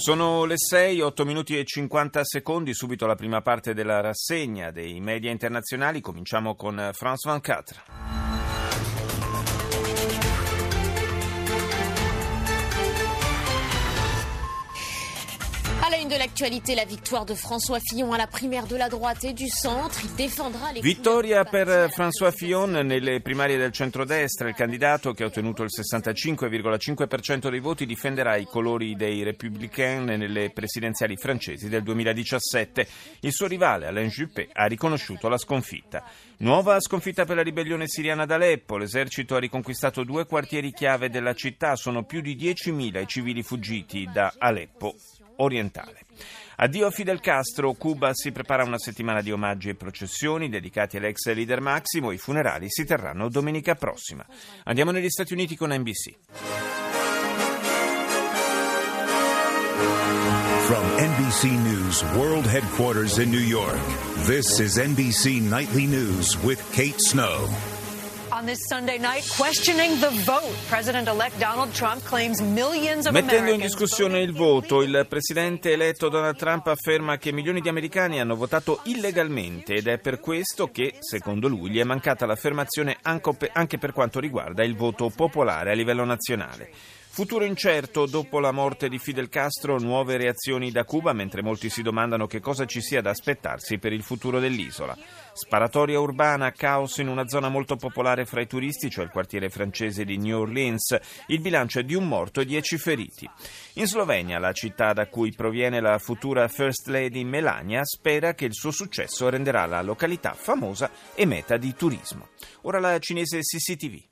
Sono le 6, 8 minuti e 50 secondi, subito la prima parte della rassegna dei media internazionali. Cominciamo con France 24. De l'actualité, la victoire de François Fillon à la primaire de la droite et du centre. Il défendra les Vittoria per François Fillon nelle primarie del centrodestra. Il candidato che ha ottenuto il 65,5% dei voti difenderà i colori dei Républicains nelle presidenziali francesi del 2017. Il suo rivale Alain Juppé ha riconosciuto la sconfitta. Nuova sconfitta per la ribellione siriana ad Aleppo. L'esercito ha riconquistato due quartieri chiave della città. Sono più di 10.000 i civili fuggiti da Aleppo orientale. Addio a Fidel Castro, Cuba si prepara una settimana di omaggi e processioni dedicati all'ex leader Massimo, i funerali si terranno domenica prossima. Andiamo negli Stati Uniti con NBC. From NBC News World Headquarters in New York, this is NBC Nightly News with Kate Snow. On this Sunday night, questioning the vote, President-elect Donald Trump claims millions of Mettendo in discussione il voto, il presidente eletto Donald Trump afferma che milioni di americani hanno votato illegalmente ed è per questo che, secondo lui, gli è mancata l'affermazione anche per quanto riguarda il voto popolare a livello nazionale. Futuro incerto, dopo la morte di Fidel Castro, nuove reazioni da Cuba, mentre molti si domandano che cosa ci sia da aspettarsi per il futuro dell'isola. Sparatoria urbana, caos in una zona molto popolare fra i turisti, cioè il quartiere francese di New Orleans. Il bilancio è di un morto e dieci feriti. In Slovenia, la città da cui proviene la futura First Lady Melania, spera che il suo successo renderà la località famosa e meta di turismo. Ora la cinese CCTV.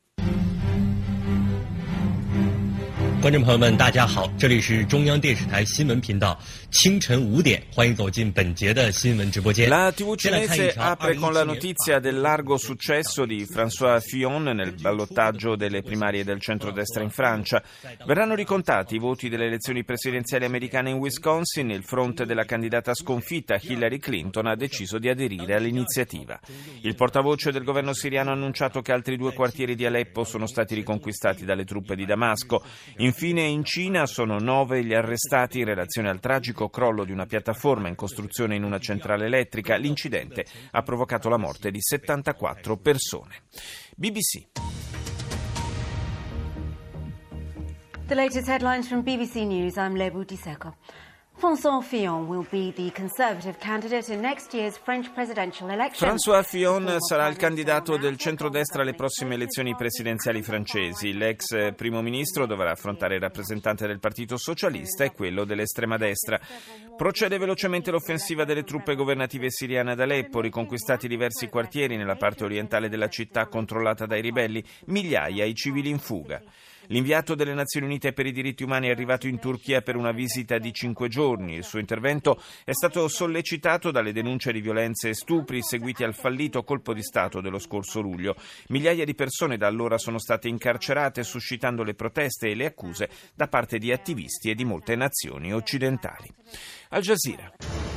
观众朋友们，大家好，这里是中央电视台新闻频道，清晨五点，欢迎走进本节的新闻直播间。 La TV cinese apre con la notizia del largo successo di François Fillon nel ballottaggio delle primarie del centrodestra in Francia. Verranno ricontati i voti delle elezioni presidenziali americane in Wisconsin. Il fronte della candidata sconfitta Hillary Clinton ha deciso di aderire all'iniziativa. Il portavoce del governo siriano ha annunciato che altri due quartieri di Aleppo sono stati riconquistati dalle truppe di Damasco. Infine in Cina sono nove gli arrestati in relazione al tragico crollo di una piattaforma in costruzione in una centrale elettrica. L'incidente ha provocato la morte di 74 persone. BBC. The latest headlines from BBC News. I'm Lebu Diseko. François Fillon will be the Conservative candidate in next year's French presidential election. François Fillon sarà il candidato del centrodestra alle prossime elezioni presidenziali francesi. L'ex primo ministro dovrà affrontare il rappresentante del Partito Socialista e quello dell'estrema destra. Procede velocemente l'offensiva delle truppe governative siriane ad Aleppo, riconquistati diversi quartieri nella parte orientale della città controllata dai ribelli, migliaia i civili in fuga. L'inviato delle Nazioni Unite per i diritti umani è arrivato in Turchia per una visita di cinque giorni. Il suo intervento è stato sollecitato dalle denunce di violenze e stupri seguiti al fallito colpo di Stato dello scorso luglio. Migliaia di persone da allora sono state incarcerate, suscitando le proteste e le accuse da parte di attivisti e di molte nazioni occidentali. Al Jazeera.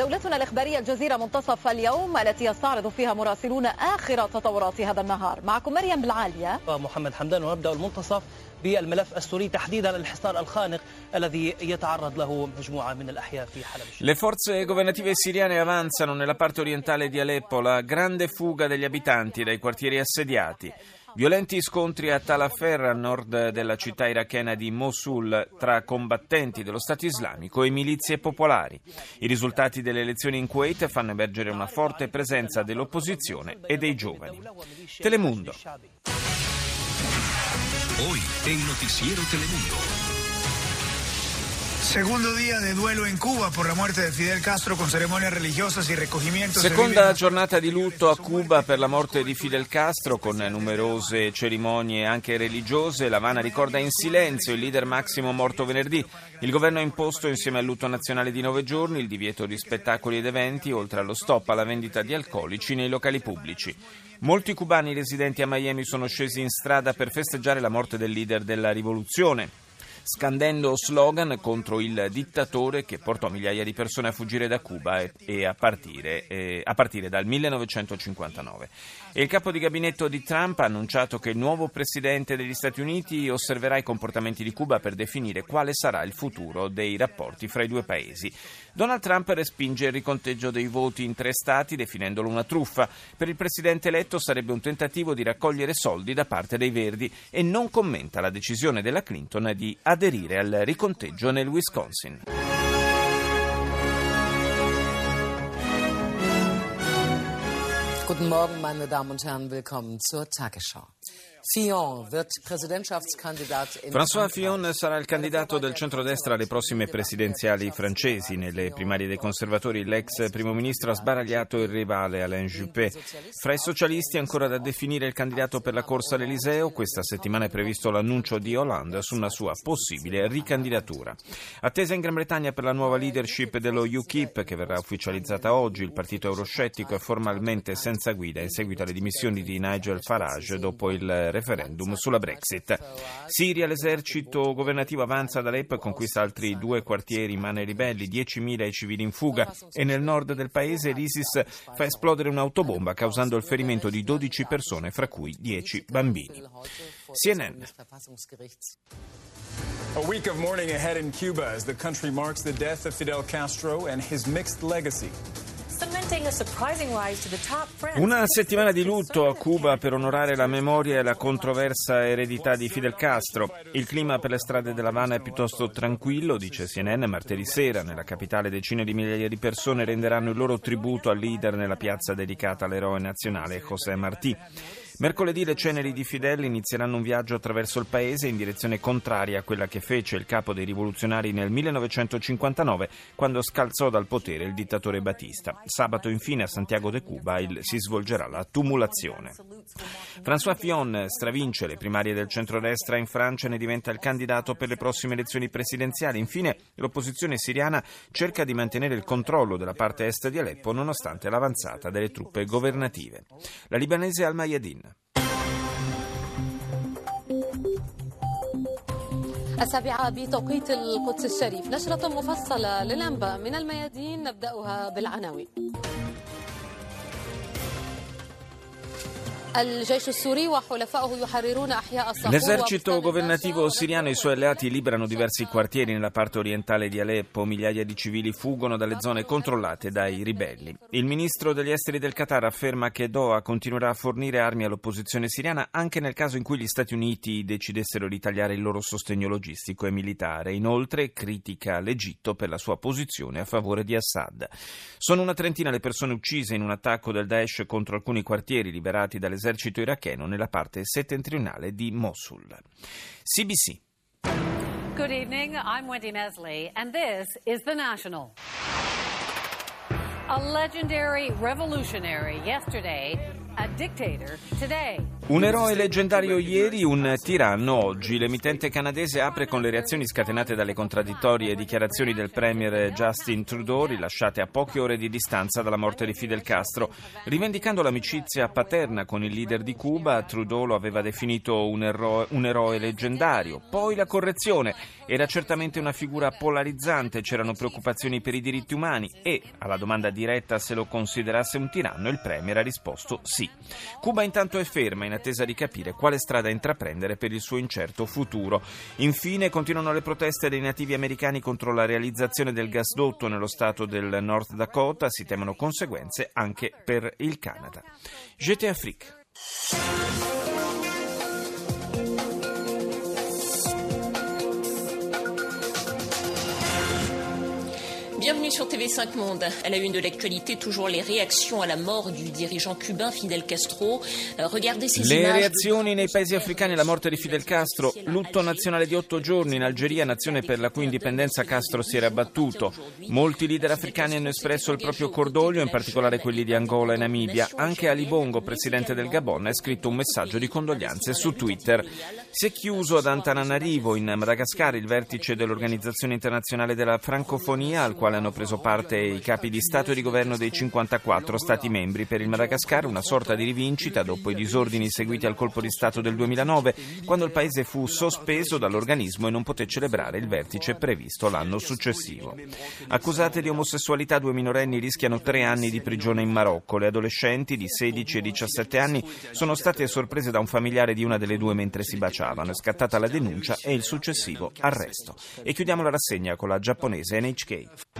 جولتنا الإخبارية الجزيرة منتصف اليوم التي يستعرض فيها مراسلون آخر تطورات هذا النهار. معكم مريم بالعالية. محمد حمدان ونبدأ المنتصف بالملف السوري تحديدا الحصار الخانق الذي يتعرض له مجموعة من الأحياء في حلب Le forze governative siriane avanzano nella parte orientale di Aleppo, la grande fuga degli abitanti dai quartieri assediati. Violenti scontri a Talafer, a nord della città irachena di Mosul, tra combattenti dello Stato islamico e milizie popolari. I risultati delle elezioni in Kuwait fanno emergere una forte presenza dell'opposizione e dei giovani. Telemundo. Hoy en Noticiero Telemundo. Segundo día de duelo en Cuba por la muerte de Fidel Castro con ceremonias religiosas y recogimientos. Seconda giornata di lutto a Cuba per la morte di Fidel Castro con numerose cerimonie anche religiose. La Habana ricorda in silenzio il leader Massimo morto venerdì. Il governo ha imposto insieme al lutto nazionale di nove giorni il divieto di spettacoli ed eventi oltre allo stop alla vendita di alcolici nei locali pubblici. Molti cubani residenti a Miami sono scesi in strada per festeggiare la morte del leader della rivoluzione scandendo slogan contro il dittatore che portò migliaia di persone a fuggire da Cuba e, a, partire, eh, a partire dal 1959. E il capo di gabinetto di Trump ha annunciato che il nuovo presidente degli Stati Uniti osserverà i comportamenti di Cuba per definire quale sarà il futuro dei rapporti fra i due paesi. Donald Trump respinge il riconteggio dei voti in tre stati definendolo una truffa. Per il presidente eletto sarebbe un tentativo di raccogliere soldi da parte dei Verdi e non commenta la decisione della Clinton di aderire al riconteggio nel Wisconsin. Guten Morgen, meine Damen und Herren, willkommen zur Tagesschau. François Fillon sarà il candidato del centrodestra alle prossime presidenziali francesi. Nelle primarie dei conservatori l'ex primo ministro ha sbaragliato il rivale Alain Juppé. Fra i socialisti ancora da definire il candidato per la corsa all'Eliseo. Questa settimana è previsto l'annuncio di Hollande su una sua possibile ricandidatura. Attesa in Gran Bretagna per la nuova leadership dello UKIP che verrà ufficializzata oggi, il partito euroscettico è formalmente senza guida in seguito alle dimissioni di Nigel Farage dopo il referendum sulla Brexit. Siria, l'esercito governativo avanza ad Aleppo e conquista altri due quartieri in mano ai ribelli, 10.000 civili in fuga e nel nord del paese l'ISIS fa esplodere un'autobomba causando il ferimento di 12 persone, fra cui 10 bambini. CNN. A week of mourning ahead in Cuba as the country marks the death of Fidel Castro and his mixed legacy. Una settimana di lutto a Cuba per onorare la memoria e la controversa eredità di Fidel Castro. Il clima per le strade dell'Havana è piuttosto tranquillo, dice CNN. Martedì sera, nella capitale, decine di migliaia di persone renderanno il loro tributo al leader nella piazza dedicata all'eroe nazionale José Martí. Mercoledì le ceneri di Fidel inizieranno un viaggio attraverso il paese in direzione contraria a quella che fece il capo dei rivoluzionari nel 1959 quando scalzò dal potere il dittatore Batista. Sabato infine a Santiago de Cuba il, si svolgerà la tumulazione. François Fillon stravince le primarie del centrodestra in Francia e ne diventa il candidato per le prossime elezioni presidenziali. Infine l'opposizione siriana cerca di mantenere il controllo della parte est di Aleppo nonostante l'avanzata delle truppe governative. La libanese Al-Mayadin. السابعة بتوقيت القدس الشريف. نشرة مفصلة للأنباء من الميادين نبدأها بالعناوين. L'esercito governativo siriano e i suoi alleati liberano diversi quartieri nella parte orientale di Aleppo. Migliaia di civili fuggono dalle zone controllate dai ribelli. Il ministro degli esteri del Qatar afferma che Doha continuerà a fornire armi all'opposizione siriana anche nel caso in cui gli Stati Uniti decidessero di tagliare il loro sostegno logistico e militare. Inoltre critica l'Egitto per la sua posizione a favore di Assad. Sono una trentina le persone uccise in un attacco del Daesh contro alcuni quartieri liberati dalle dall'esercito iracheno nella parte settentrionale di Mosul. CBC. Good evening, I'm Wendy Mesley, and this is The National. A legendary revolutionary yesterday. Un eroe leggendario ieri, un tiranno oggi. L'emittente canadese apre con le reazioni scatenate dalle contraddittorie dichiarazioni del premier Justin Trudeau, rilasciate a poche ore di distanza dalla morte di Fidel Castro. Rivendicando l'amicizia paterna con il leader di Cuba, Trudeau lo aveva definito un eroe, un eroe leggendario. Poi la correzione. Era certamente una figura polarizzante, c'erano preoccupazioni per i diritti umani e, alla domanda diretta se lo considerasse un tiranno, il premier ha risposto sì. Cuba intanto è ferma in attesa di capire quale strada intraprendere per il suo incerto futuro. Infine continuano le proteste dei nativi americani contro la realizzazione del gasdotto nello stato del North Dakota, si temono conseguenze anche per il Canada. GT Afrique. Bienvenue sur TV5 Monde. À la une de l'actualité, toujours les réactions à la mort du dirigeant cubain Fidel Castro. Euh, regardez ces Le images. reazioni nei paesi africani alla morte di Fidel Castro, lutto nazionale di otto giorni in Algeria, nazione per la cui indipendenza Castro si era abbattuto. Molti leader africani hanno espresso il proprio cordoglio, in particolare quelli di Angola e Namibia. Anche Ali Bongo, presidente del Gabon, ha scritto un messaggio di condoglianze su Twitter. Si è chiuso ad Antananarivo, in Madagascar, il vertice dell'Organizzazione internazionale della francofonia, al quale hanno preso parte i capi di Stato e di governo dei 54 Stati membri. Per il Madagascar una sorta di rivincita dopo i disordini seguiti al colpo di Stato del 2009, quando il paese fu sospeso dall'organismo e non poté celebrare il vertice previsto l'anno successivo. Accusate di omosessualità, due minorenni rischiano tre anni di prigione in Marocco. Le adolescenti di 16 e 17 anni sono state sorprese da un familiare di una delle due mentre si baciavano. È scattata la denuncia e il successivo arresto. E chiudiamo la rassegna con la giapponese NHK.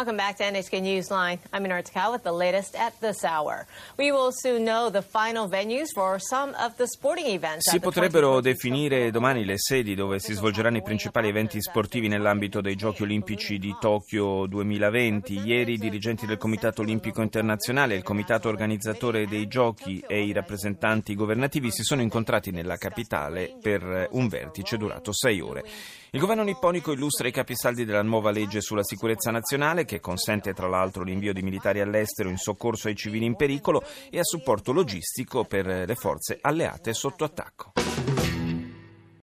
Welcome back to NHK Newsline. I'm Minard Takao with the latest at this hour. We will soon know the final venues for some of the sporting events. Si potrebbero definire domani le sedi dove si svolgeranno i principali eventi sportivi nell'ambito dei Giochi Olimpici di Tokyo 2020. Ieri i dirigenti del Comitato Olimpico Internazionale, il comitato organizzatore dei Giochi e i rappresentanti governativi si sono incontrati nella capitale per un vertice durato sei ore. Il governo nipponico illustra i capisaldi della nuova legge sulla sicurezza nazionale che consente tra l'altro l'invio di militari all'estero in soccorso ai civili in pericolo e a supporto logistico per le forze alleate sotto attacco.